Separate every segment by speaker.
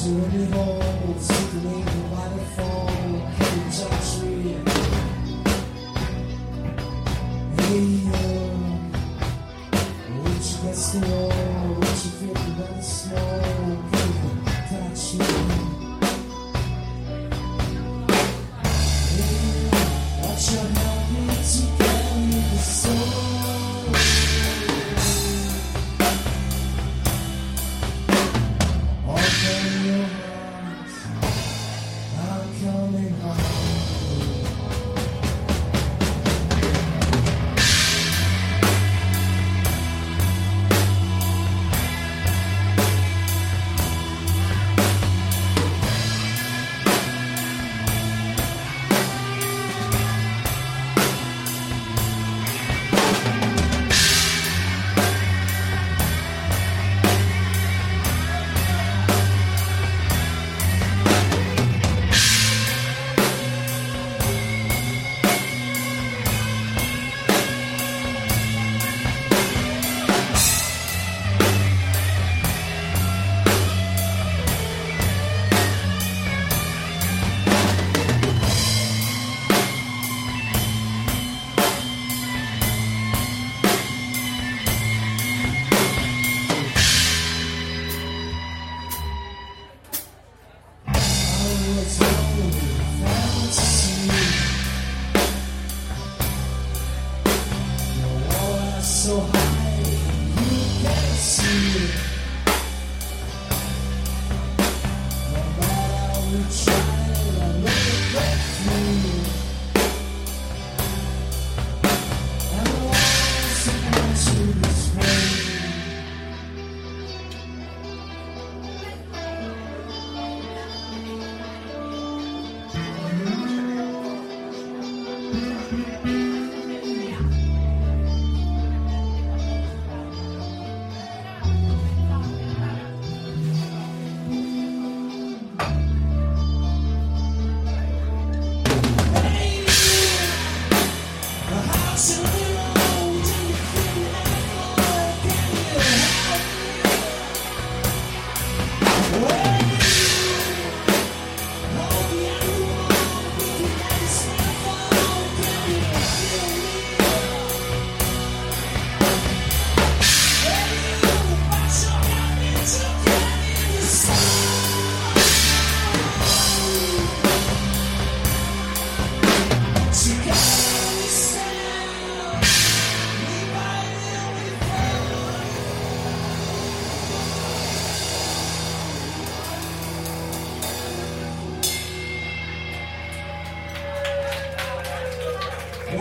Speaker 1: To any hole, sitting in the waterfall, cage on tree. Hey, would you get slow? Would you feel the slow? Can you touch me? Hey, watch your help so high you can't see it. No matter we try,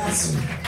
Speaker 1: azul.